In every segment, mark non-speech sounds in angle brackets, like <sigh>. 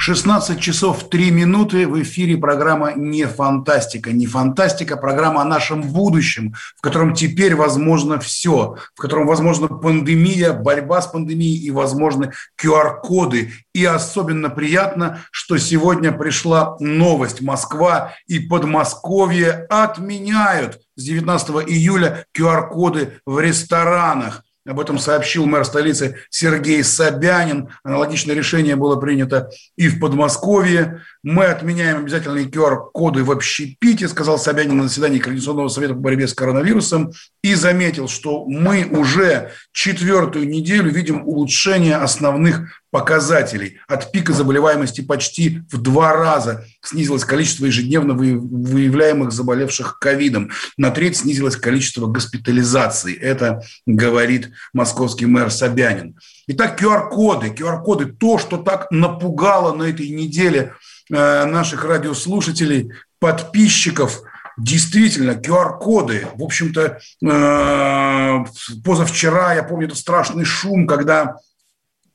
16 часов 3 минуты в эфире программа «Не фантастика». «Не фантастика» – программа о нашем будущем, в котором теперь возможно все, в котором возможна пандемия, борьба с пандемией и возможны QR-коды. И особенно приятно, что сегодня пришла новость. Москва и Подмосковье отменяют с 19 июля QR-коды в ресторанах. Об этом сообщил мэр столицы Сергей Собянин. Аналогичное решение было принято и в Подмосковье. Мы отменяем обязательные QR-коды в общепите, сказал Собянин на заседании Координационного совета по борьбе с коронавирусом. И заметил, что мы уже четвертую неделю видим улучшение основных показателей. От пика заболеваемости почти в два раза снизилось количество ежедневно выявляемых заболевших ковидом. На треть снизилось количество госпитализаций. Это говорит московский мэр Собянин. Итак, QR-коды. QR-коды – то, что так напугало на этой неделе наших радиослушателей, подписчиков – Действительно, QR-коды. В общем-то, э, позавчера, я помню, это страшный шум, когда Э,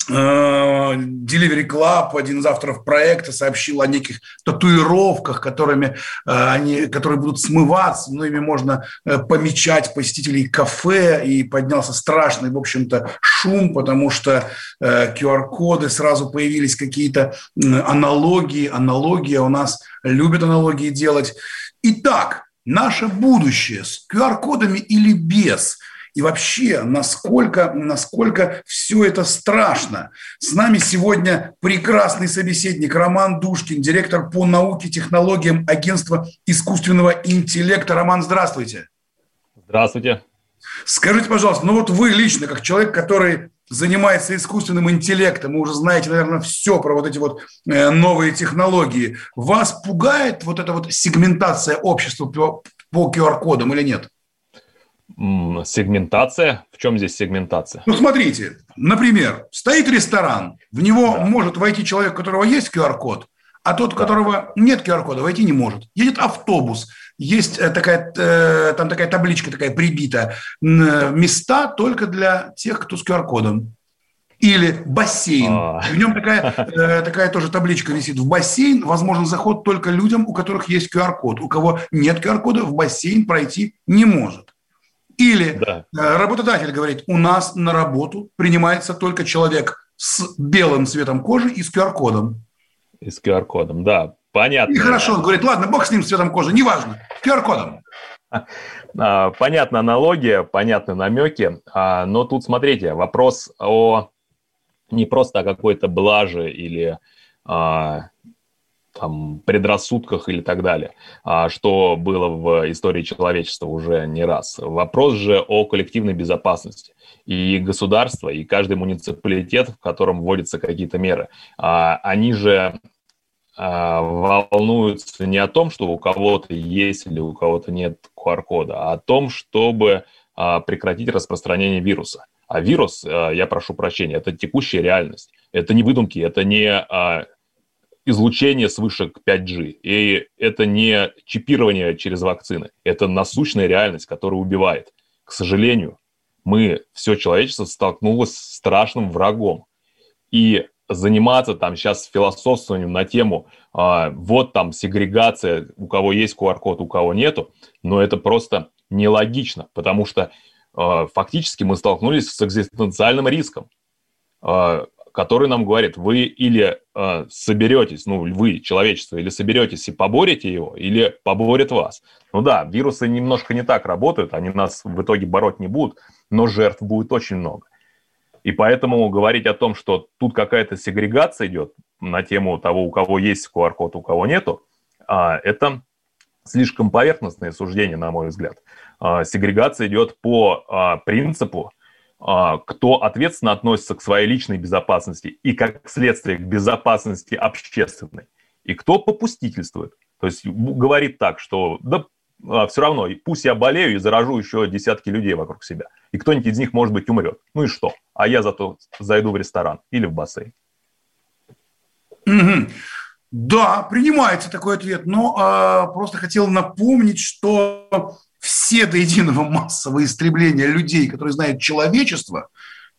Delivery Club, один из авторов проекта, сообщил о неких татуировках, которыми э, они, которые будут смываться, но ими можно э, помечать посетителей кафе, и поднялся страшный, в общем-то, шум, потому что QR-коды, сразу появились какие-то аналогии, аналогия у нас любят аналогии делать. Итак, наше будущее с QR-кодами или без – и вообще, насколько, насколько все это страшно. С нами сегодня прекрасный собеседник Роман Душкин, директор по науке, технологиям агентства искусственного интеллекта. Роман, здравствуйте. Здравствуйте. Скажите, пожалуйста, ну вот вы лично, как человек, который занимается искусственным интеллектом, вы уже знаете, наверное, все про вот эти вот э, новые технологии. Вас пугает вот эта вот сегментация общества по QR-кодам или нет? Сегментация? В чем здесь сегментация? Ну, смотрите, например, стоит ресторан, в него да. может войти человек, у которого есть QR-код, а тот, у да. которого нет QR-кода, войти не может. Едет автобус, есть э, такая, э, там такая табличка такая прибита, места только для тех, кто с QR-кодом. Или бассейн. А. В нем такая, э, такая тоже табличка висит. В бассейн возможен заход только людям, у которых есть QR-код. У кого нет QR-кода, в бассейн пройти не может. Или да. Э, работодатель говорит, у нас на работу принимается только человек с белым цветом кожи и с QR-кодом. И с QR-кодом, да, понятно. И хорошо, он говорит, ладно, бог с ним, с цветом кожи, неважно, QR-кодом. <laughs> А, понятна аналогия, понятны намеки, а, но тут, смотрите, вопрос о не просто о какой-то блаже или а, там, предрассудках или так далее, а, что было в истории человечества уже не раз. Вопрос же о коллективной безопасности. И государство, и каждый муниципалитет, в котором вводятся какие-то меры, а, они же а, волнуются не о том, что у кого-то есть или у кого-то нет QR-кода, а о том, чтобы прекратить распространение вируса. А вирус, я прошу прощения, это текущая реальность. Это не выдумки, это не излучение с вышек 5G. И это не чипирование через вакцины, это насущная реальность, которая убивает. К сожалению, мы, все человечество столкнулось с страшным врагом. И заниматься там сейчас философствованием на тему, а, вот там сегрегация, у кого есть QR-код, у кого нету, но это просто нелогично, потому что а, фактически мы столкнулись с экзистенциальным риском. А, который нам говорит, вы или э, соберетесь, ну, вы, человечество, или соберетесь и поборете его, или поборет вас. Ну да, вирусы немножко не так работают, они нас в итоге бороть не будут, но жертв будет очень много. И поэтому говорить о том, что тут какая-то сегрегация идет на тему того, у кого есть QR-код, у кого нету, а, это слишком поверхностное суждение, на мой взгляд. А, сегрегация идет по принципу кто ответственно относится к своей личной безопасности и, как следствие, к безопасности общественной, и кто попустительствует. То есть говорит так, что да, а, все равно, пусть я болею и заражу еще десятки людей вокруг себя. И кто-нибудь из них, может быть, умрет. Ну и что? А я зато зайду в ресторан или в бассейн. Да, принимается такой ответ, но э, просто хотел напомнить, что все до единого массового истребления людей, которые знают человечество,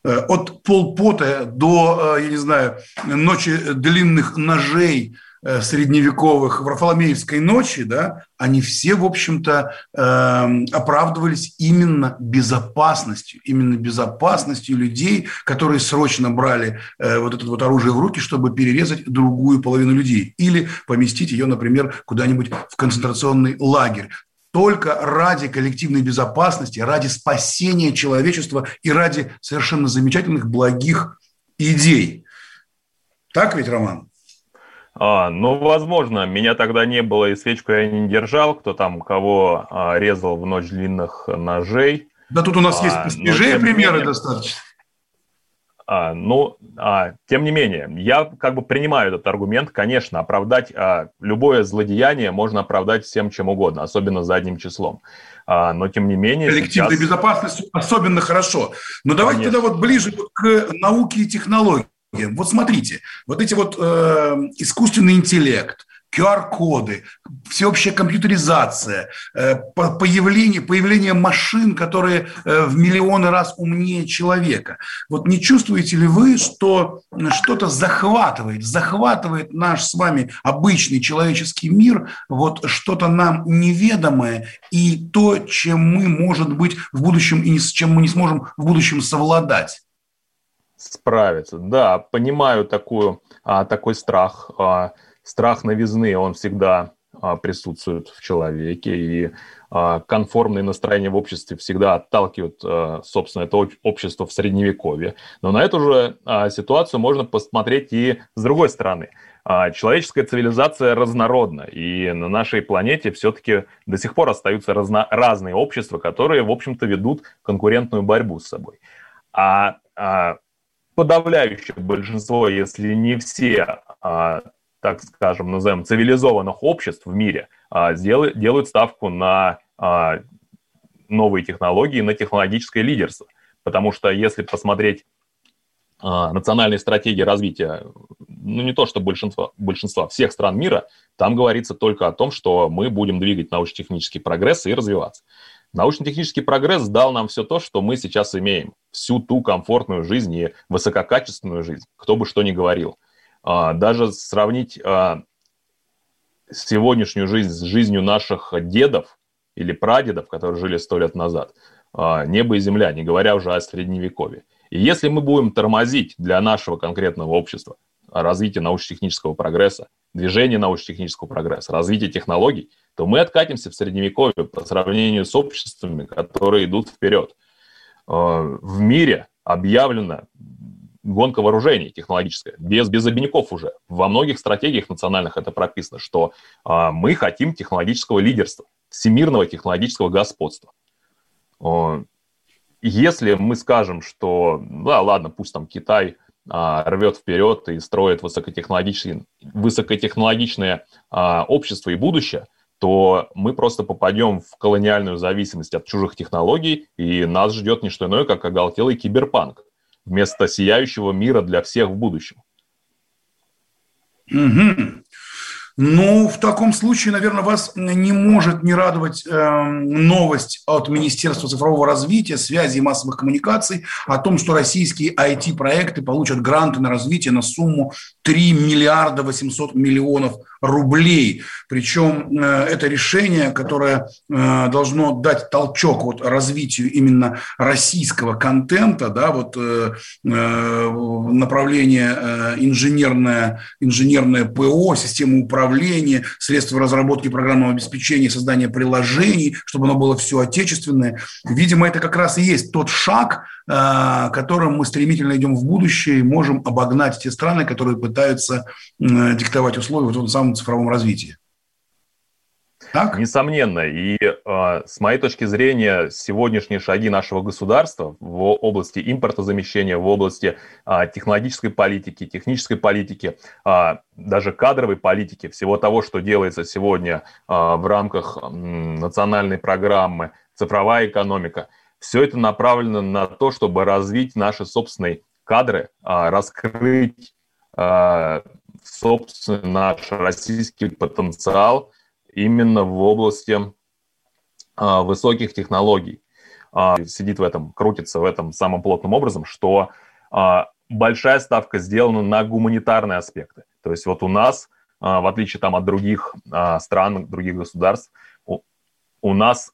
э, от полпота до, э, я не знаю, ночи длинных ножей, Э, средневековых Варфоломеевской ночи, да, они все, в общем-то, э, оправдывались именно безопасностью, именно безопасностью людей, которые срочно брали вот это вот оружие в руки, чтобы перерезать другую половину людей или поместить ее, например, куда-нибудь в концентрационный лагерь только ради коллективной безопасности, ради спасения человечества и ради совершенно замечательных благих идей. Так ведь, Роман? А, ну, возможно, меня тогда не было, и свечку я не держал, кто там кого а, резал в ночь длинных ножей. Да тут у нас а, есть посвежее примеры менее, достаточно. А, ну, а, тем не менее, я как бы принимаю этот аргумент. Конечно, оправдать а, любое злодеяние можно оправдать всем чем угодно, особенно задним числом. А, но тем не менее... Коллективной сейчас... безопасностью особенно хорошо. Но давайте Конечно. тогда вот ближе к науке и технологии. Вот смотрите, вот эти вот э, искусственный интеллект, QR-коды, всеобщая компьютеризация, э, появление, появление машин, которые э, в миллионы раз умнее человека. Вот не чувствуете ли вы, что что-то захватывает, захватывает наш с вами обычный человеческий мир, вот что-то нам неведомое и то, чем мы, может быть, в будущем и с чем мы не сможем в будущем совладать? Справиться. Да, понимаю такую, а, такой страх. А, страх новизны, он всегда а, присутствует в человеке, и конформные настроения в обществе всегда отталкивают, собственно, это общество в Средневековье. Но на эту же ситуацию можно посмотреть и с другой стороны. Человеческая цивилизация разнородна, и на нашей планете все-таки до сих пор остаются разно, разные общества, которые, в общем-то, ведут конкурентную борьбу с собой. А, а подавляющее большинство, если не все, а, так скажем, назовем, цивилизованных обществ в мире а, делают ставку на а, новые технологии, на технологическое лидерство. Потому что если посмотреть национальные стратегии развития, ну не то что большинства, большинства всех стран мира, там говорится только о том, что мы будем двигать научно-технический прогресс и развиваться. Научно-технический прогресс дал нам все то, что мы сейчас имеем. Всю ту комфортную жизнь и высококачественную жизнь, кто бы что ни говорил. А, даже сравнить а, сегодняшнюю жизнь с жизнью наших дедов или прадедов, которые жили сто лет назад, а, небо и земля, не говоря уже о средневековье. И если мы будем тормозить для нашего конкретного общества развитие научно-технического прогресса, движение научно-технического прогресса, развитие технологий – то мы откатимся в средневековье по сравнению с обществами, которые идут вперед. Э, в мире объявлена гонка вооружений технологическая, без, без обиняков уже. Во многих стратегиях национальных это прописано, что э, мы хотим технологического лидерства, всемирного технологического господства. Э, если мы скажем, что, да, ладно, пусть там Китай рвет вперед и строит высокотехнологичные, высокотехнологичное общество и будущее, то мы просто попадем в колониальную зависимость от чужих технологий, и нас ждет не что иное, как оголтелый киберпанк вместо сияющего мира для всех в будущем. Угу. Ну, в таком случае, наверное, вас не может не радовать э, новость от Министерства цифрового развития, связи и массовых коммуникаций о том, что российские IT-проекты получат гранты на развитие на сумму 3 миллиарда 800 миллионов рублей. Причем э, это решение, которое э, должно дать толчок вот развитию именно российского контента, да, вот э, направление инженерное, инженерное ПО, система управления, средства разработки программного обеспечения, создания приложений, чтобы оно было все отечественное. Видимо, это как раз и есть тот шаг, которым мы стремительно идем в будущее и можем обогнать те страны, которые пытаются диктовать условия в том самом цифровом развитии. Так? Несомненно. И э, с моей точки зрения, сегодняшние шаги нашего государства в области импортозамещения, в области э, технологической политики, технической политики, э, даже кадровой политики, всего того, что делается сегодня э, в рамках э, национальной программы «Цифровая экономика», все это направлено на то, чтобы развить наши собственные кадры, э, раскрыть э, собственно наш российский потенциал – именно в области а, высоких технологий. А, сидит в этом, крутится в этом самым плотным образом, что а, большая ставка сделана на гуманитарные аспекты. То есть вот у нас, в отличие там от других стран, других государств, у, нас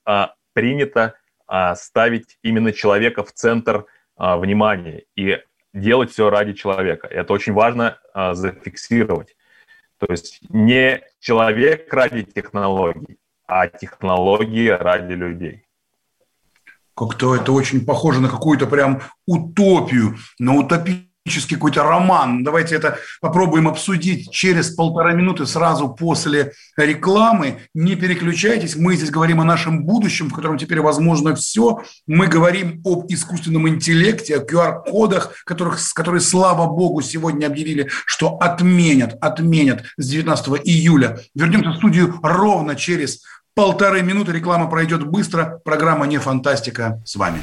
принято ставить именно человека в центр внимания и делать все ради человека. Это очень важно а, зафиксировать. То есть не человек ради технологий, а технологии ради людей. Как-то это очень похоже на какую-то прям утопию, на утопию исторический какой-то роман. Давайте это попробуем обсудить через полтора минуты сразу после рекламы. Не переключайтесь, мы здесь говорим о нашем будущем, в котором теперь возможно все. Мы говорим об искусственном интеллекте, о QR-кодах, которых, которые, слава богу, сегодня объявили, что отменят, отменят с 19 июля. Вернемся в студию ровно через полторы минуты. Реклама пройдет быстро. Программа «Не фантастика» с вами.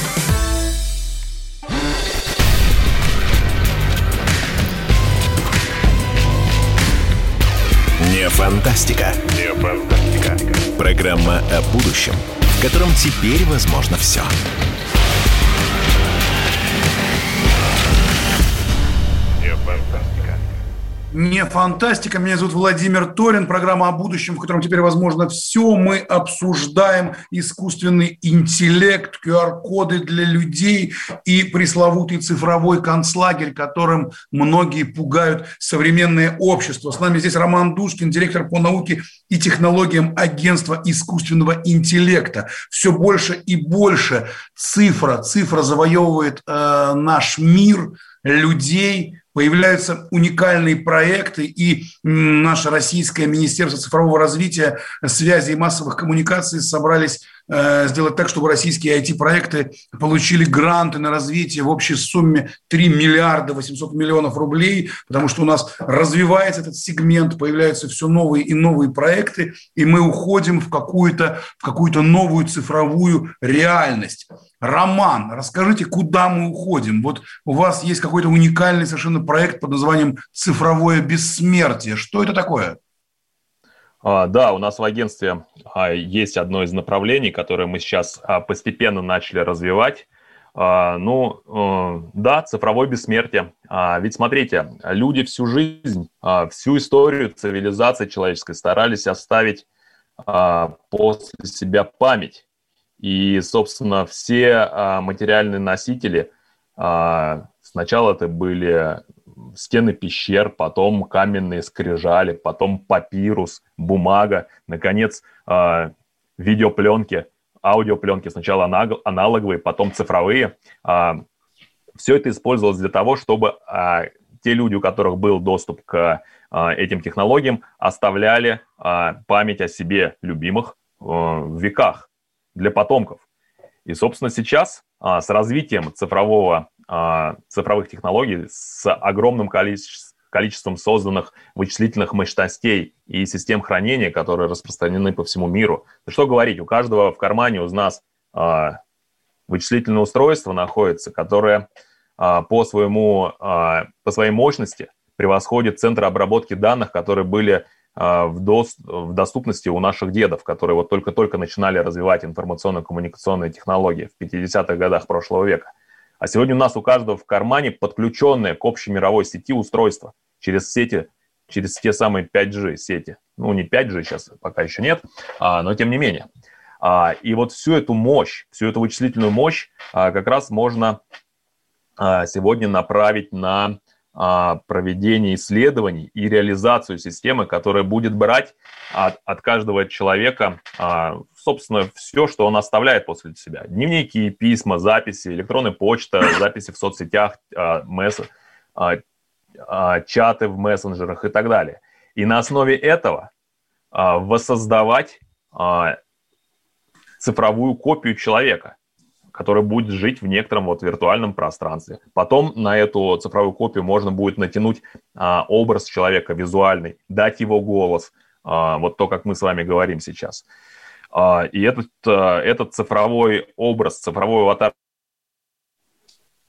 Фантастика. Программа о будущем, в котором теперь возможно все. Не фантастика. Меня зовут Владимир Торин. Программа о будущем, в котором теперь возможно все. Мы обсуждаем искусственный интеллект, QR-коды для людей и пресловутый цифровой концлагерь, которым многие пугают современное общество. С нами здесь Роман Душкин, директор по науке и технологиям агентства искусственного интеллекта. Все больше и больше цифра, цифра завоевывает э, наш мир, людей, появляются уникальные проекты, и наше российское Министерство цифрового развития, связи и массовых коммуникаций собрались э, сделать так, чтобы российские IT-проекты получили гранты на развитие в общей сумме 3 миллиарда 800 миллионов рублей, потому что у нас развивается этот сегмент, появляются все новые и новые проекты, и мы уходим в какую-то в какую-то новую цифровую реальность. Роман, расскажите, куда мы уходим? Вот у вас есть какой-то уникальный совершенно проект под названием «Цифровое бессмертие». Что это такое? А, да, у нас в агентстве а, есть одно из направлений, которое мы сейчас а, постепенно начали развивать. А, ну, а, да, цифровое бессмертие. А, ведь смотрите, люди всю жизнь, а, всю историю цивилизации человеческой старались оставить после себя память и, собственно, все а, материальные носители, а, сначала это были стены пещер, потом каменные скрижали, потом папирус, бумага, наконец, а, видеопленки, аудиопленки, сначала аналоговые, потом цифровые. Все это использовалось для того, чтобы те люди, у которых был доступ к этим технологиям, оставляли память о себе любимых в веках для потомков. И, собственно, сейчас а, с развитием цифрового, а, цифровых технологий, с огромным количеством созданных вычислительных мощностей и систем хранения, которые распространены по всему миру. Да что говорить, у каждого в кармане у нас а, вычислительное устройство находится, которое по, своему, по своей мощности превосходит центры обработки данных, которые были в, дос, в доступности у наших дедов, которые вот только-только начинали развивать информационно-коммуникационные технологии в 50-х годах прошлого века. А сегодня у нас у каждого в кармане подключенное к общей мировой сети устройство через сети, через те самые 5G сети. Ну, не 5G сейчас пока еще нет, а, но тем не менее. А, и вот всю эту мощь, всю эту вычислительную мощь а, как раз можно сегодня направить на проведение исследований и реализацию системы, которая будет брать от, от каждого человека, собственно, все, что он оставляет после себя. Дневники, письма, записи, электронная почта, <coughs> записи в соцсетях, месс, чаты в мессенджерах и так далее. И на основе этого воссоздавать цифровую копию человека, который будет жить в некотором вот виртуальном пространстве. Потом на эту цифровую копию можно будет натянуть а, образ человека визуальный, дать его голос, а, вот то, как мы с вами говорим сейчас. А, и этот, а, этот цифровой образ, цифровой аватар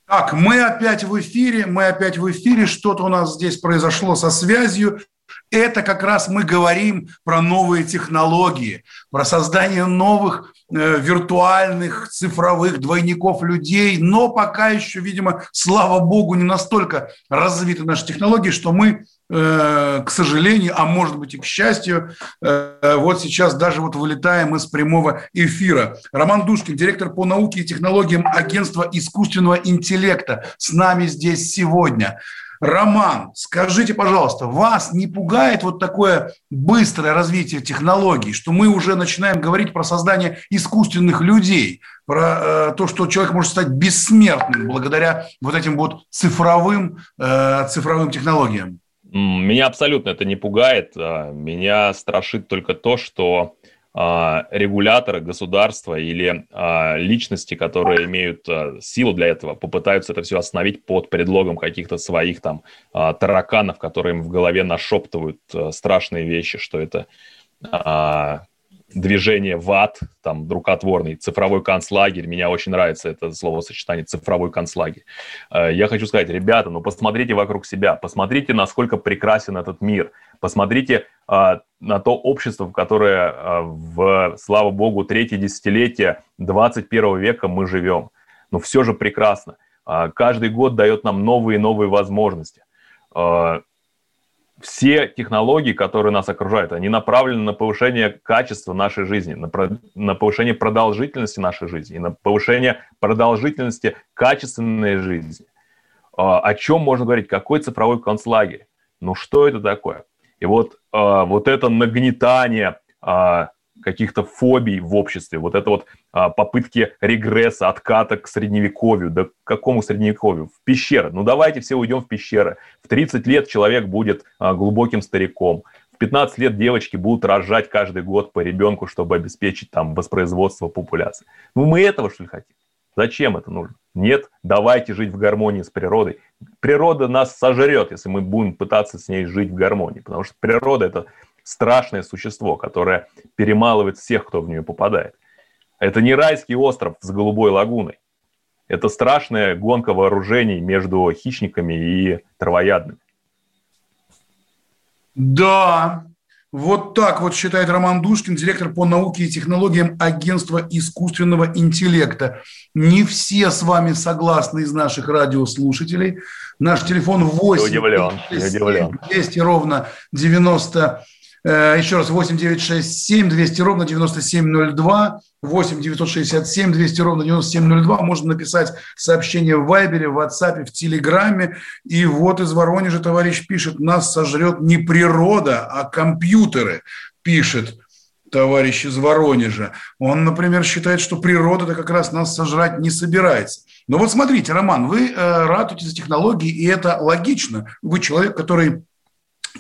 так, мы опять в эфире, мы опять в эфире, что-то у нас здесь произошло со связью. Это как раз мы говорим про новые технологии, про создание новых э, виртуальных цифровых двойников людей, но пока еще, видимо, слава богу, не настолько развиты наши технологии, что мы, э, к сожалению, а может быть и к счастью, э, вот сейчас даже вот вылетаем из прямого эфира. Роман Душкин, директор по науке и технологиям агентства искусственного интеллекта, с нами здесь сегодня. Роман, скажите, пожалуйста, вас не пугает вот такое быстрое развитие технологий, что мы уже начинаем говорить про создание искусственных людей, про э, то, что человек может стать бессмертным благодаря вот этим вот цифровым, э, цифровым технологиям? Меня абсолютно это не пугает. А, меня страшит только то, что регуляторы государства или а, личности, которые имеют а, силу для этого, попытаются это все остановить под предлогом каких-то своих там тараканов, которые им в голове нашептывают страшные вещи, что это движение в ад, там, рукотворный, цифровой концлагерь. Меня очень нравится это словосочетание «цифровой концлагерь». Я хочу сказать, ребята, ну посмотрите вокруг себя, посмотрите, насколько прекрасен этот мир – Посмотрите а, на то общество, в которое, а, в, слава богу, третье десятилетие 21 века мы живем. Но все же прекрасно. А, каждый год дает нам новые и новые возможности. А, все технологии, которые нас окружают, они направлены на повышение качества нашей жизни, на, про, на повышение продолжительности нашей жизни, на повышение продолжительности качественной жизни. А, о чем можно говорить? Какой цифровой концлагерь? Ну что это такое? И вот, э, вот это нагнетание э, каких-то фобий в обществе, вот это вот э, попытки регресса, отката к средневековью, да к какому средневековью? В пещеры. Ну давайте все уйдем в пещеры. В 30 лет человек будет э, глубоким стариком. В 15 лет девочки будут рожать каждый год по ребенку, чтобы обеспечить там воспроизводство популяции. Ну мы этого что ли хотим? Зачем это нужно? Нет, давайте жить в гармонии с природой. Природа нас сожрет, если мы будем пытаться с ней жить в гармонии, потому что природа – это страшное существо, которое перемалывает всех, кто в нее попадает. Это не райский остров с голубой лагуной. Это страшная гонка вооружений между хищниками и травоядными. Да, вот так вот считает Роман Душкин, директор по науке и технологиям агентства искусственного интеллекта. Не все с вами согласны из наших радиослушателей. Наш телефон 8 удивлен, 7, 200 ровно 90 Э, еще раз, 8 967 200 ровно 9702, 8 967 200 ровно 9702. Можно написать сообщение в Вайбере, в WhatsApp, в Телеграме. И вот из Воронежа товарищ пишет, нас сожрет не природа, а компьютеры, пишет товарищ из Воронежа. Он, например, считает, что природа-то как раз нас сожрать не собирается. Но вот смотрите, Роман, вы э, ратуете за технологии, и это логично. Вы человек, который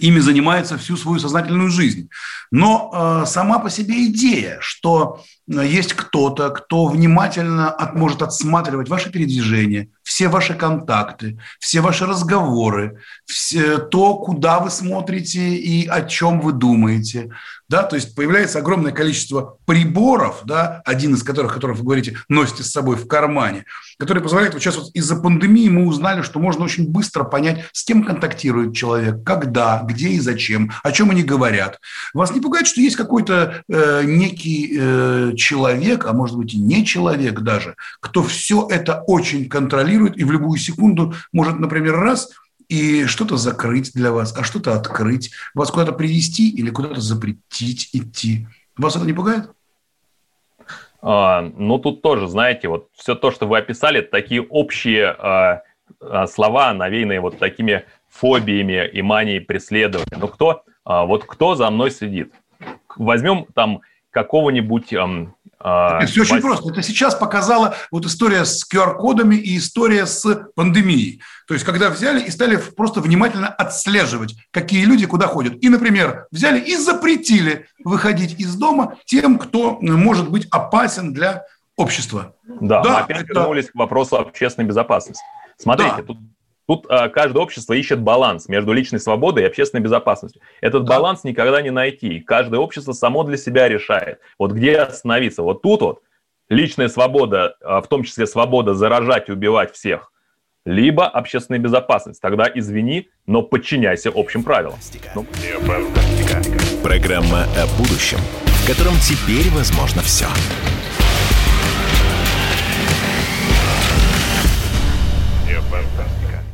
ими занимается всю свою сознательную жизнь. Но э, сама по себе идея, что есть кто-то, кто внимательно от, может отсматривать ваши передвижения, все ваши контакты, все ваши разговоры, все, то, куда вы смотрите и о чем вы думаете, да, то есть появляется огромное количество приборов, да, один из которых, которых вы говорите, носите с собой в кармане, который позволяет, вот сейчас вот из-за пандемии мы узнали, что можно очень быстро понять, с кем контактирует человек, когда, где и зачем, о чем они говорят. Вас не пугает, что есть какой-то э, некий э, человек, а может быть и не человек даже, кто все это очень контролирует и в любую секунду может, например, раз – и что-то закрыть для вас, а что-то открыть, вас куда-то привести или куда-то запретить идти. Вас это не пугает? А, ну, тут тоже, знаете, вот все то, что вы описали, такие общие а, а, слова, навеянные вот такими фобиями и манией преследования. Ну кто, а, вот кто за мной следит? Возьмем там какого-нибудь а, Нет, все очень просто. Это сейчас показала вот история с QR-кодами и история с пандемией. То есть, когда взяли и стали просто внимательно отслеживать, какие люди куда ходят. И, например, взяли и запретили выходить из дома тем, кто может быть опасен для общества. Да, да мы опять это... вернулись к вопросу общественной безопасности. Смотрите, да. тут Тут а, каждое общество ищет баланс между личной свободой и общественной безопасностью. Этот да. баланс никогда не найти. Каждое общество само для себя решает, вот где остановиться. Вот тут вот личная свобода, а, в том числе свобода заражать и убивать всех, либо общественная безопасность. Тогда извини, но подчиняйся общим правилам. Ну. Программа о будущем, в котором теперь возможно все.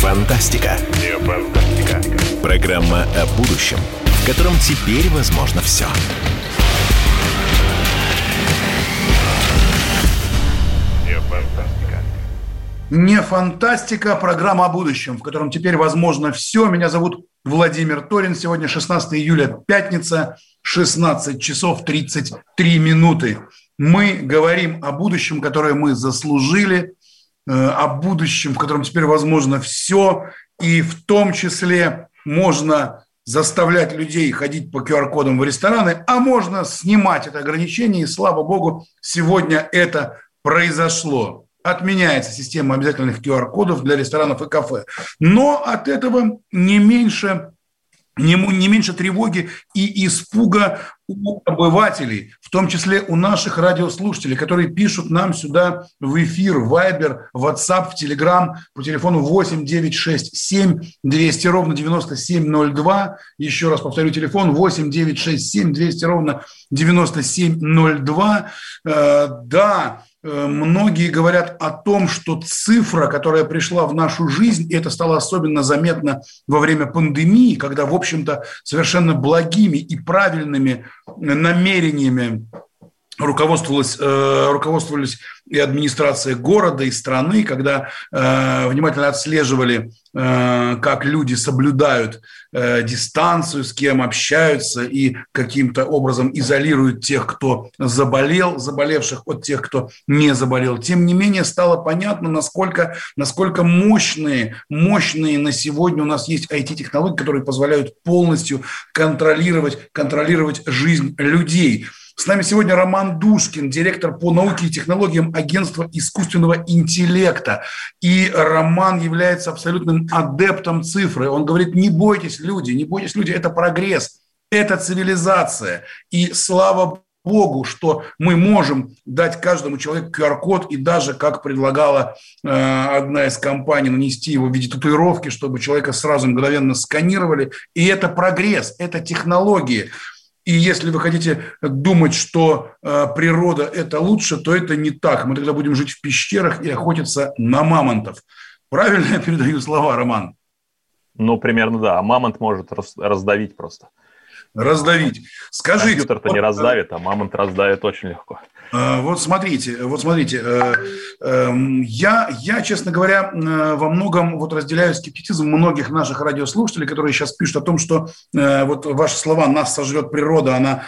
Фантастика. Не фантастика. Программа о будущем, в котором теперь возможно все. Не фантастика. Не фантастика, программа о будущем, в котором теперь возможно все. Меня зовут Владимир Торин. Сегодня 16 июля, пятница, 16 часов 33 минуты. Мы говорим о будущем, которое мы заслужили, о будущем, в котором теперь возможно все, и в том числе можно заставлять людей ходить по QR-кодам в рестораны, а можно снимать это ограничение, и слава богу, сегодня это произошло. Отменяется система обязательных QR-кодов для ресторанов и кафе. Но от этого не меньше не, не меньше тревоги и испуга у обывателей, в том числе у наших радиослушателей, которые пишут нам сюда в эфир, в Viber, в WhatsApp, в Telegram по телефону 8 967 200 ровно 9702. Еще раз повторю телефон 8 967 200 ровно 9702. Э, да, многие говорят о том, что цифра, которая пришла в нашу жизнь, и это стало особенно заметно во время пандемии, когда, в общем-то, совершенно благими и правильными намерениями руководствовалась, э, руководствовались и администрация города, и страны, когда э, внимательно отслеживали, э, как люди соблюдают э, дистанцию, с кем общаются и каким-то образом изолируют тех, кто заболел, заболевших от тех, кто не заболел. Тем не менее, стало понятно, насколько, насколько мощные, мощные на сегодня у нас есть IT-технологии, которые позволяют полностью контролировать, контролировать жизнь людей. С нами сегодня Роман Душкин, директор по науке и технологиям агентства искусственного интеллекта. И Роман является абсолютным адептом цифры. Он говорит, не бойтесь, люди, не бойтесь, люди, это прогресс, это цивилизация. И слава Богу, что мы можем дать каждому человеку QR-код и даже, как предлагала э, одна из компаний, нанести его в виде татуировки, чтобы человека сразу мгновенно сканировали. И это прогресс, это технологии. И если вы хотите думать, что э, природа – это лучше, то это не так. Мы тогда будем жить в пещерах и охотиться на мамонтов. Правильно я передаю слова, Роман? Ну, примерно да. А мамонт может раздавить просто. раздавить. Скажите... Компьютер-то не раздавит, а мамонт раздавит очень легко. Э, вот смотрите, вот смотрите, э, эм, я, я, честно говоря, э, во многом вот разделяю скептицизм многих наших радиослушателей, которые сейчас пишут о том, что вот ваши слова «нас сожрет природа», она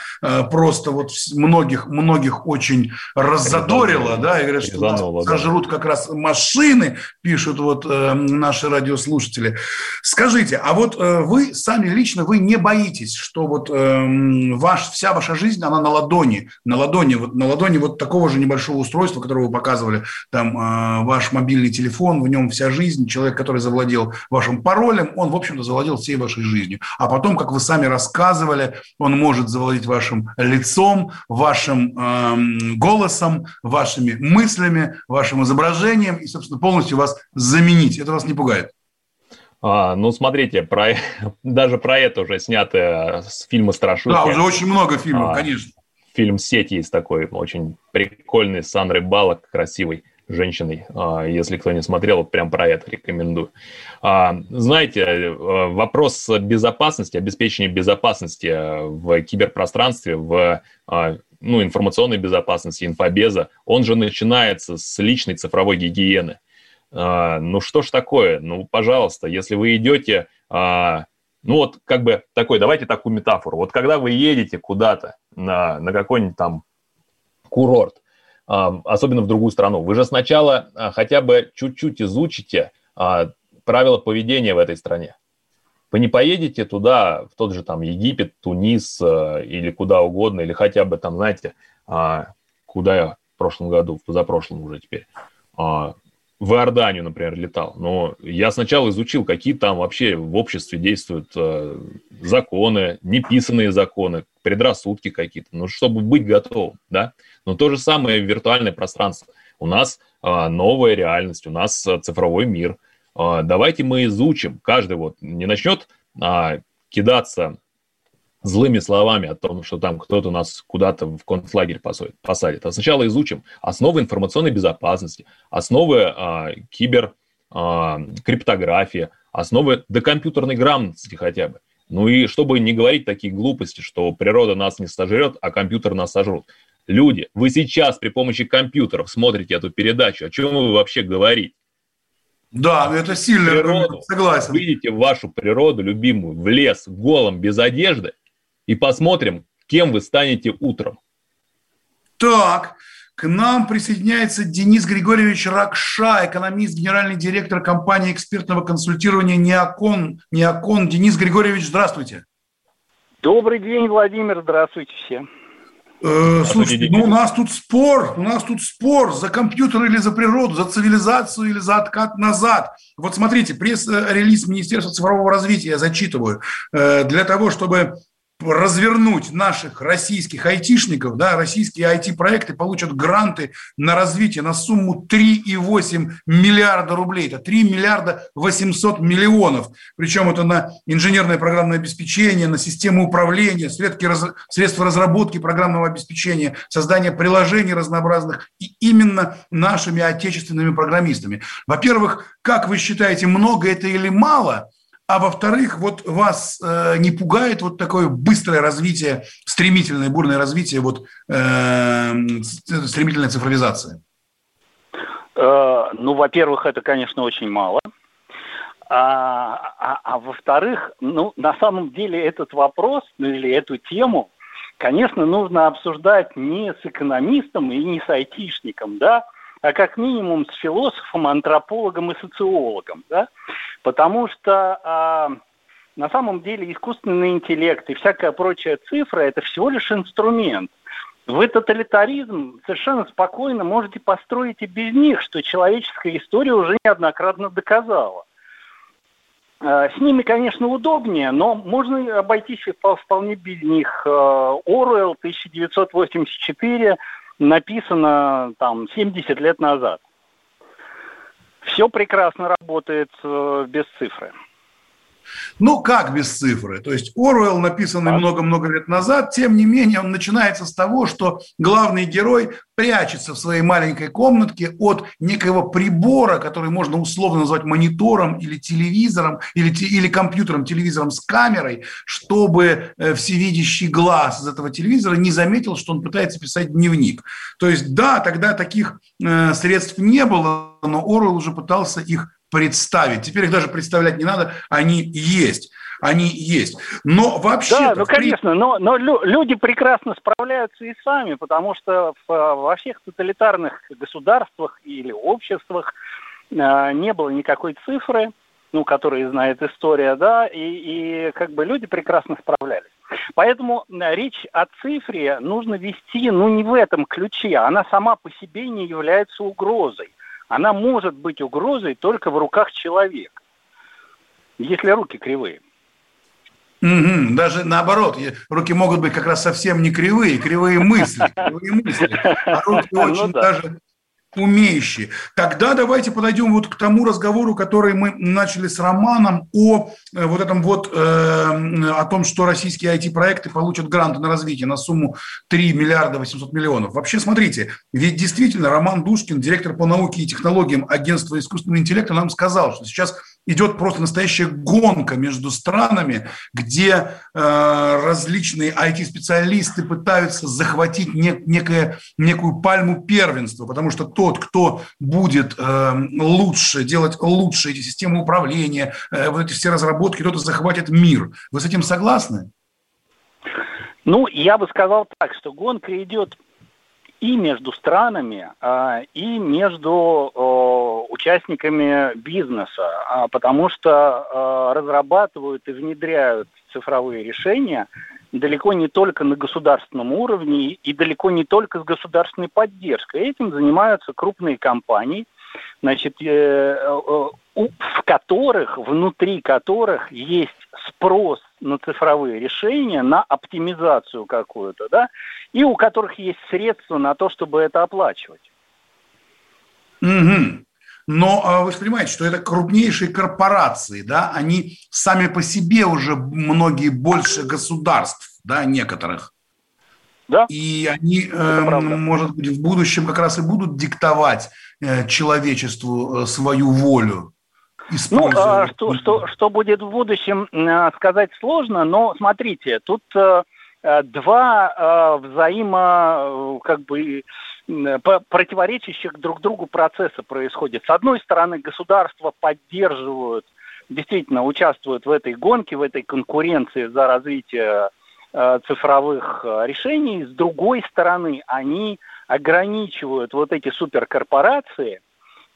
просто вот многих, многих очень раззадорила, да, и говорят, что нас сожрут как раз машины, пишут вот наши радиослушатели. Скажите, а вот вы сами лично, вы не боитесь, что вот эм, ваш, вся ваша жизнь, она на ладони, на ладони, вот на ладони вот такого же небольшого устройства, которое вы показывали, там э, ваш мобильный телефон, в нем вся жизнь, человек, который завладел вашим паролем, он, в общем-то, завладел всей вашей жизнью. А потом, как вы сами рассказывали, он может завладеть вашим лицом, вашим э, голосом, вашими мыслями, вашим изображением и, собственно, полностью вас заменить. Это вас не пугает? А, ну, смотрите, про, <laughs> даже про это уже сняты с фильма «Страшилки». Да, уже очень много фильмов, а, конечно фильм «Сеть» есть такой, очень прикольный, с Сандрой Балок, красивой женщиной. А, если кто не смотрел, прям про это рекомендую. А, знаете, э, вопрос безопасности, обеспечения безопасности в киберпространстве, в а, ну, информационной безопасности, инфобеза, он же начинается с личной цифровой гигиены. Ну что ж такое? Ну, пожалуйста, если вы идете ну вот как бы такой, давайте такую метафору. Вот когда вы едете куда-то на, на какой-нибудь там курорт, а, особенно в другую страну, вы же сначала а, хотя бы чуть-чуть изучите а, правила поведения в этой стране. Вы не поедете туда, в тот же там Египет, Тунис или куда угодно, или хотя бы там, знаете, куда я в прошлом году, в позапрошлом уже теперь, в Иорданию, например, летал, но я сначала изучил, какие там вообще в обществе действуют э, законы, неписанные законы, предрассудки какие-то, ну, чтобы быть готовым, да. Но то же самое виртуальное пространство. У нас э, новая реальность, у нас э, цифровой мир. Э, давайте мы изучим, каждый вот не начнет э, кидаться злыми словами о том, что там кто-то нас куда-то в концлагерь посадит. посадит. А сначала изучим основы информационной безопасности, основы а, кибер а, криптографии, основы докомпьютерной грамотности хотя бы. Ну и чтобы не говорить такие глупости, что природа нас не сожрет, а компьютер нас сожрут. Люди, вы сейчас при помощи компьютеров смотрите эту передачу. О чем вы вообще говорите? Да, это сильно природу, согласен. Видите вашу природу любимую в лес голым без одежды, и посмотрим, кем вы станете утром. Так, к нам присоединяется Денис Григорьевич Ракша, экономист, генеральный директор компании экспертного консультирования «Неокон». «Неокон». Денис Григорьевич, здравствуйте. Добрый день, Владимир. Здравствуйте все. Э, слушайте, ну у нас тут спор, у нас тут спор за компьютер или за природу, за цивилизацию или за откат назад. Вот смотрите, пресс-релиз Министерства цифрового развития я зачитываю. Э, для того, чтобы развернуть наших российских айтишников, да, российские IT-проекты получат гранты на развитие на сумму 3,8 миллиарда рублей. Это 3 миллиарда 800 миллионов. Причем это на инженерное программное обеспечение, на систему управления, средства разработки программного обеспечения, создание приложений разнообразных и именно нашими отечественными программистами. Во-первых, как вы считаете, много это или мало – а во-вторых, вот вас э, не пугает вот такое быстрое развитие, стремительное, бурное развитие, вот э, стремительной цифровизации? Э, ну, во-первых, это, конечно, очень мало. А, а, а во-вторых, ну, на самом деле этот вопрос, ну, или эту тему, конечно, нужно обсуждать не с экономистом и не с айтишником, да, а как минимум с философом, антропологом и социологом, да, потому что а, на самом деле искусственный интеллект и всякая прочая цифра – это всего лишь инструмент. Вы тоталитаризм совершенно спокойно можете построить и без них, что человеческая история уже неоднократно доказала. А, с ними, конечно, удобнее, но можно обойтись вполне без них. А, Оруэлл 1984 написано там 70 лет назад. Все прекрасно работает э, без цифры. Ну, как без цифры? То есть Оруэлл, написанный много-много лет назад, тем не менее, он начинается с того, что главный герой прячется в своей маленькой комнатке от некого прибора, который можно условно назвать монитором или телевизором, или, или компьютером, телевизором с камерой, чтобы э, всевидящий глаз из этого телевизора не заметил, что он пытается писать дневник. То есть, да, тогда таких э, средств не было, но Оруэлл уже пытался их представить. Теперь их даже представлять не надо, они есть. Они есть. Но вообще... Да, ну, конечно, но, но люди прекрасно справляются и сами, потому что в, во всех тоталитарных государствах или обществах э, не было никакой цифры, ну, которые знает история, да, и, и как бы люди прекрасно справлялись. Поэтому речь о цифре нужно вести, ну, не в этом ключе. Она сама по себе не является угрозой она может быть угрозой только в руках человека, если руки кривые. Угу, даже наоборот, руки могут быть как раз совсем не кривые, кривые мысли, кривые мысли. А руки <laughs> ну очень даже умеющие. Тогда давайте подойдем вот к тому разговору, который мы начали с Романом о э, вот этом вот, э, о том, что российские IT-проекты получат гранты на развитие на сумму 3 миллиарда 800 миллионов. Вообще, смотрите, ведь действительно Роман Душкин, директор по науке и технологиям агентства искусственного интеллекта, нам сказал, что сейчас идет просто настоящая гонка между странами, где э, различные IT-специалисты пытаются захватить не, некое, некую пальму первенства, потому что тот, кто будет э, лучше делать лучше эти системы управления, э, вот эти все разработки, тот и захватит мир. Вы с этим согласны? Ну, я бы сказал так, что гонка идет и между странами, а, и между участниками бизнеса, а, потому что а, разрабатывают и внедряют цифровые решения далеко не только на государственном уровне и далеко не только с государственной поддержкой. Этим занимаются крупные компании, значит, э, э, в которых, внутри которых есть спрос на цифровые решения, на оптимизацию какую-то, да, и у которых есть средства на то, чтобы это оплачивать. Угу. Но а, вы же понимаете, что это крупнейшие корпорации, да, они сами по себе уже многие больше государств, да, некоторых. Да. И они, э, может быть, в будущем как раз и будут диктовать э, человечеству э, свою волю. Ну, а, что, что, что будет в будущем, э, сказать сложно, но смотрите, тут э, э два взаимо, как бы, противоречащих друг другу процесса происходит. С одной стороны, государства поддерживают, действительно участвуют в этой гонке, в этой конкуренции за развитие цифровых решений. С другой стороны, они ограничивают вот эти суперкорпорации,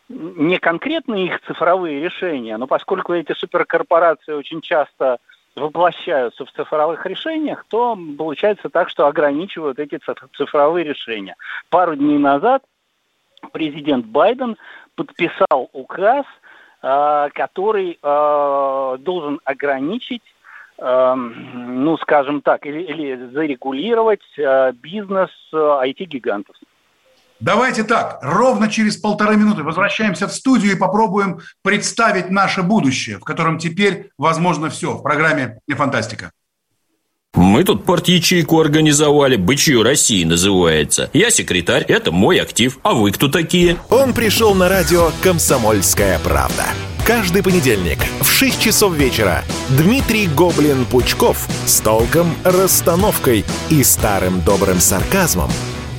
не конкретно их цифровые решения, но поскольку эти суперкорпорации очень часто воплощаются в цифровых решениях, то получается так, что ограничивают эти цифровые решения. Пару дней назад президент Байден подписал указ, э, который э, должен ограничить э, ну, скажем так, или, или зарегулировать бизнес IT-гигантов. Давайте так, ровно через полторы минуты возвращаемся в студию и попробуем представить наше будущее, в котором теперь возможно все в программе «Не фантастика». Мы тут порт-ячейку организовали, «Бычью России» называется. Я секретарь, это мой актив. А вы кто такие? Он пришел на радио «Комсомольская правда». Каждый понедельник в 6 часов вечера Дмитрий Гоблин-Пучков с толком, расстановкой и старым добрым сарказмом –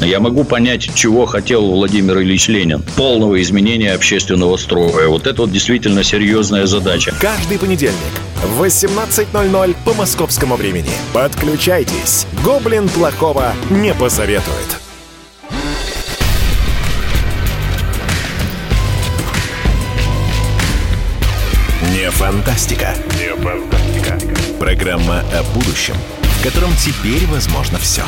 Я могу понять, чего хотел Владимир Ильич Ленин. Полного изменения общественного строя. Вот это вот действительно серьезная задача. Каждый понедельник в 18.00 по московскому времени. Подключайтесь. Гоблин плохого не посоветует. Не фантастика. Не фантастика. Программа о будущем, в котором теперь возможно все.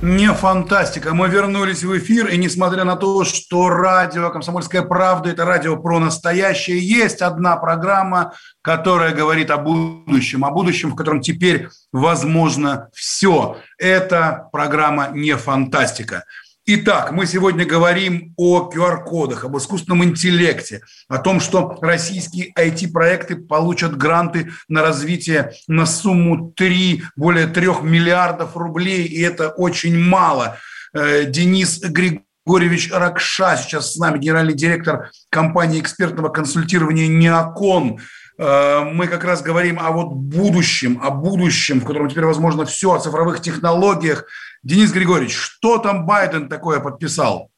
Не фантастика. Мы вернулись в эфир, и несмотря на то, что радио «Комсомольская правда» – это радио про настоящее, есть одна программа, которая говорит о будущем, о будущем, в котором теперь возможно все. Это программа «Не фантастика». Итак, мы сегодня говорим о QR-кодах, об искусственном интеллекте, о том, что российские IT-проекты получат гранты на развитие на сумму 3, более 3 миллиардов рублей, и это очень мало. Э, Денис Григорьевич Ракша сейчас с нами, генеральный директор компании экспертного консультирования «Неокон». Э, мы как раз говорим о вот будущем, о будущем, в котором теперь возможно все, о цифровых технологиях – Денис Григорьевич, что там Байден такое подписал?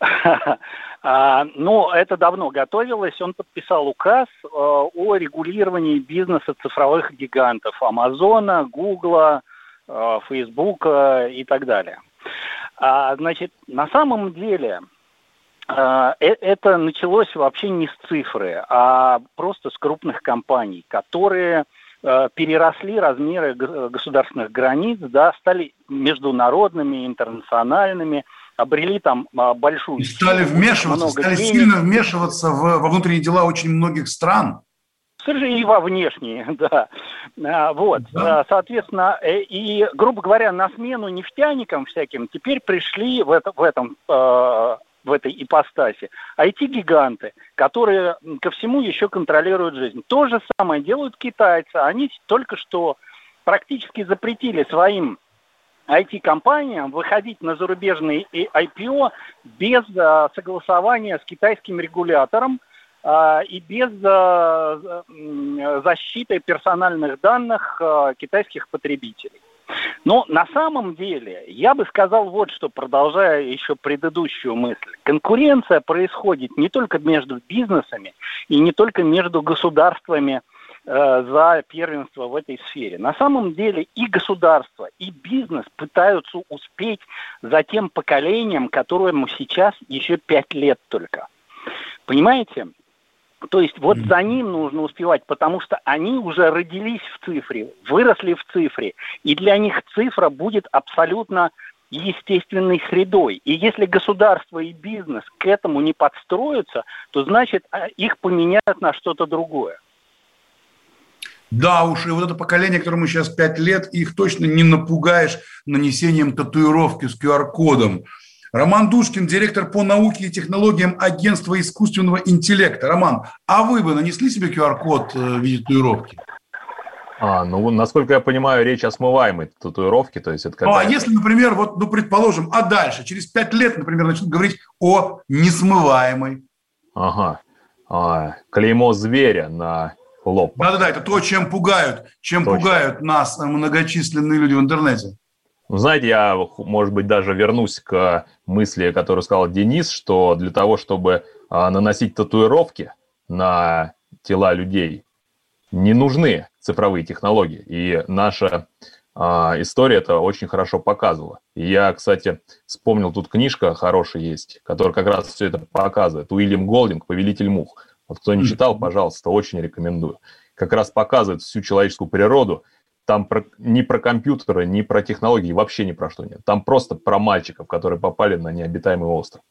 <laughs> А, ну, это давно готовилось. Он подписал указ э, о регулировании бизнеса цифровых гигантов Амазона, Гугла, э, Фейсбука и так далее. А, значит, на самом деле э, это началось вообще не с цифры, а просто с крупных компаний, которые переросли размеры государственных границ, да, стали международными, интернациональными, обрели там а, большую... И стали вмешиваться, стали денег. сильно вмешиваться в, во внутренние дела очень многих стран. И во внешние, <laughs> да. А, вот, да. соответственно, э, и, грубо говоря, на смену нефтяникам всяким теперь пришли в, это, в этом э, в этой ипостаси. IT-гиганты, которые ко всему еще контролируют жизнь. То же самое делают китайцы. Они только что практически запретили своим IT-компаниям выходить на зарубежные IPO без а, согласования с китайским регулятором а, и без а, защиты персональных данных китайских потребителей. Но на самом деле я бы сказал вот что, продолжая еще предыдущую мысль. Конкуренция происходит не только между бизнесами и не только между государствами э, за первенство в этой сфере. На самом деле и государство, и бизнес пытаются успеть за тем поколением, которому сейчас еще пять лет только. Понимаете? То есть вот за ним нужно успевать, потому что они уже родились в цифре, выросли в цифре, и для них цифра будет абсолютно естественной средой. И если государство и бизнес к этому не подстроятся, то значит а, их поменяют на что-то другое. Да уж, и вот это поколение, которому сейчас 5 лет, их точно не напугаешь нанесением татуировки с QR-кодом. Роман Душкин, директор по науке и технологиям агентства искусственного интеллекта. Роман, а вы бы нанесли себе QR-код э, в виде татуировки? А, ну, насколько я понимаю, речь о смываемой татуировке, то есть это Ну, а если, например, вот, ну, предположим, а дальше, через пять лет, например, начнут говорить о несмываемой. Ага. А, клеймо зверя на лоб. Да-да-да, это то, чем пугают, чем Точно. пугают нас многочисленные люди в интернете. Ну, знаете, я, может быть, даже вернусь к мысли, которую сказал Денис, что для того, чтобы а, наносить татуировки на тела людей, не нужны цифровые технологии. И наша а, история это очень хорошо показывала. И я, кстати, вспомнил, тут книжка хорошая есть, которая как раз все это показывает. Уильям Голдинг «Повелитель мух». Вот кто не читал, пожалуйста, очень рекомендую. Как раз показывает всю человеческую природу – там про, ни про компьютеры, ни про технологии, вообще ни про что нет. Там просто про мальчиков, которые попали на необитаемый остров.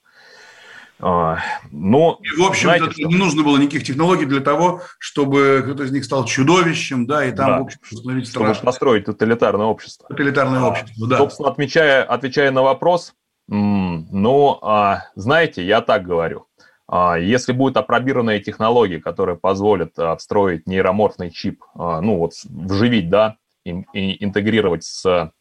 А, но, и, в общем, знаете, не нужно было никаких технологий для того, чтобы кто-то из них стал чудовищем, да, и там, да. в общем, установить страшно. Чтобы построить тоталитарное общество. Тоталитарное а, общество, да. Собственно, отвечая, отвечая на вопрос, ну, а, знаете, я так говорю. А, если будет апробированная технология, которая позволит встроить нейроморфный чип, ну вот вживить, да, интегрировать с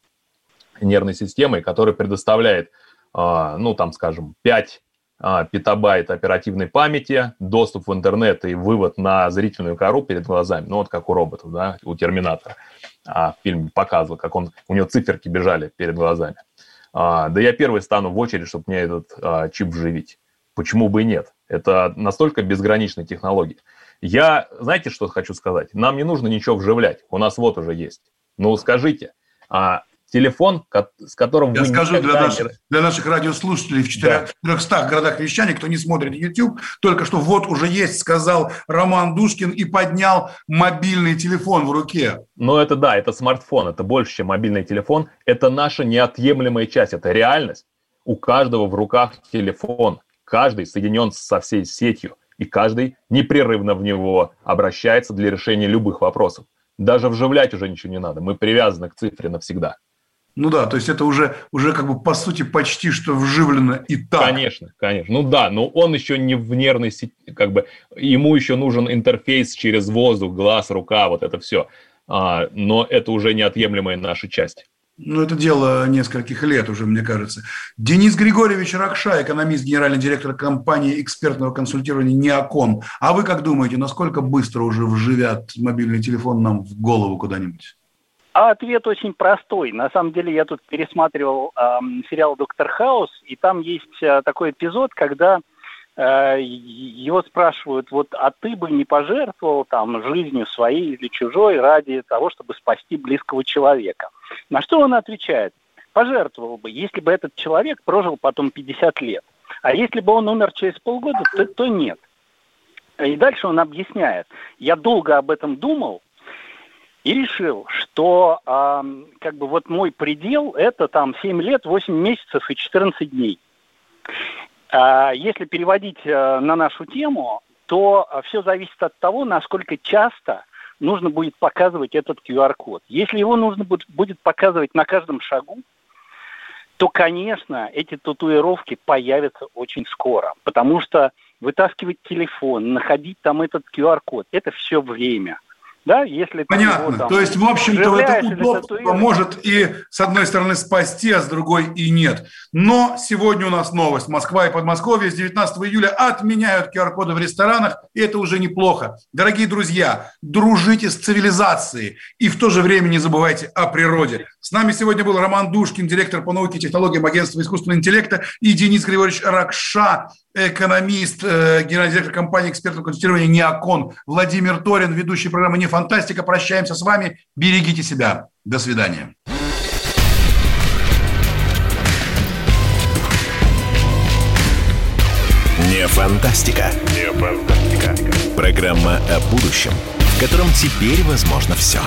нервной системой, которая предоставляет, а, ну, там, скажем, 5 а, петабайт оперативной памяти, доступ в интернет и вывод на зрительную кору перед глазами, ну, вот как у роботов, да, у Терминатора. А, в фильме показывал, как он, у него циферки бежали перед глазами. А, да я первый стану в очередь, чтобы мне этот а, чип вживить. Почему бы и нет? Это настолько безграничная технология. Я, знаете, что хочу сказать? Нам не нужно ничего вживлять. У нас вот уже есть. Ну, скажите, а телефон, с которым Я вы скажу для наших, не- для наших радиослушателей в 400 городах вещания, кто не смотрит YouTube, только что вот уже есть, сказал Роман Душкин и поднял мобильный телефон в руке. Но это да, это смартфон, это больше, чем мобильный телефон. Это наша неотъемлемая часть, это реальность. У каждого в руках телефон. Каждый соединен со всей сетью, и каждый непрерывно в него обращается для решения любых вопросов. Даже вживлять уже ничего не надо. Мы привязаны к цифре навсегда. Ну да, то есть это уже, уже как бы по сути почти что вживлено и так. Конечно, конечно. Ну да, но он еще не в нервной сети, как бы ему еще нужен интерфейс через воздух, глаз, рука, вот это все. А, но это уже неотъемлемая наша часть. Ну, это дело нескольких лет уже, мне кажется. Денис Григорьевич Ракша, экономист, генеральный директор компании экспертного консультирования «Неокон». А вы как думаете, насколько быстро уже вживят мобильный телефон нам в голову куда-нибудь? А ответ очень простой. На самом деле я тут пересматривал эм, сериал «Доктор Хаус», и там есть э, такой эпизод, когда э, его спрашивают, вот, а ты бы не пожертвовал там жизнью своей или чужой ради того, чтобы спасти близкого человека? На что он отвечает? Пожертвовал бы, если бы этот человек прожил потом 50 лет. А если бы он умер через полгода, то, то нет. И дальше он объясняет. Я долго об этом думал, и решил, что э, как бы вот мой предел это там 7 лет, 8 месяцев и 14 дней. Э, если переводить э, на нашу тему, то э, все зависит от того, насколько часто нужно будет показывать этот QR-код. Если его нужно будет показывать на каждом шагу, то, конечно, эти татуировки появятся очень скоро, потому что вытаскивать телефон, находить там этот QR-код, это все время. Да, если Понятно. Его, там, То есть, в общем-то, это удобство может и с одной стороны спасти, а с другой и нет. Но сегодня у нас новость. Москва и Подмосковье с 19 июля отменяют QR-коды в ресторанах, и это уже неплохо. Дорогие друзья, дружите с цивилизацией и в то же время не забывайте о природе. С нами сегодня был Роман Душкин, директор по науке и технологиям агентства искусственного интеллекта, и Денис Григорьевич Ракша, экономист, э, генеральный директор компании экспертного консультирования «Неокон», Владимир Торин, ведущий программы «Не фантастика». Прощаемся с вами. Берегите себя. До свидания. Не фантастика. Не фантастика. Программа о будущем, в котором теперь возможно все.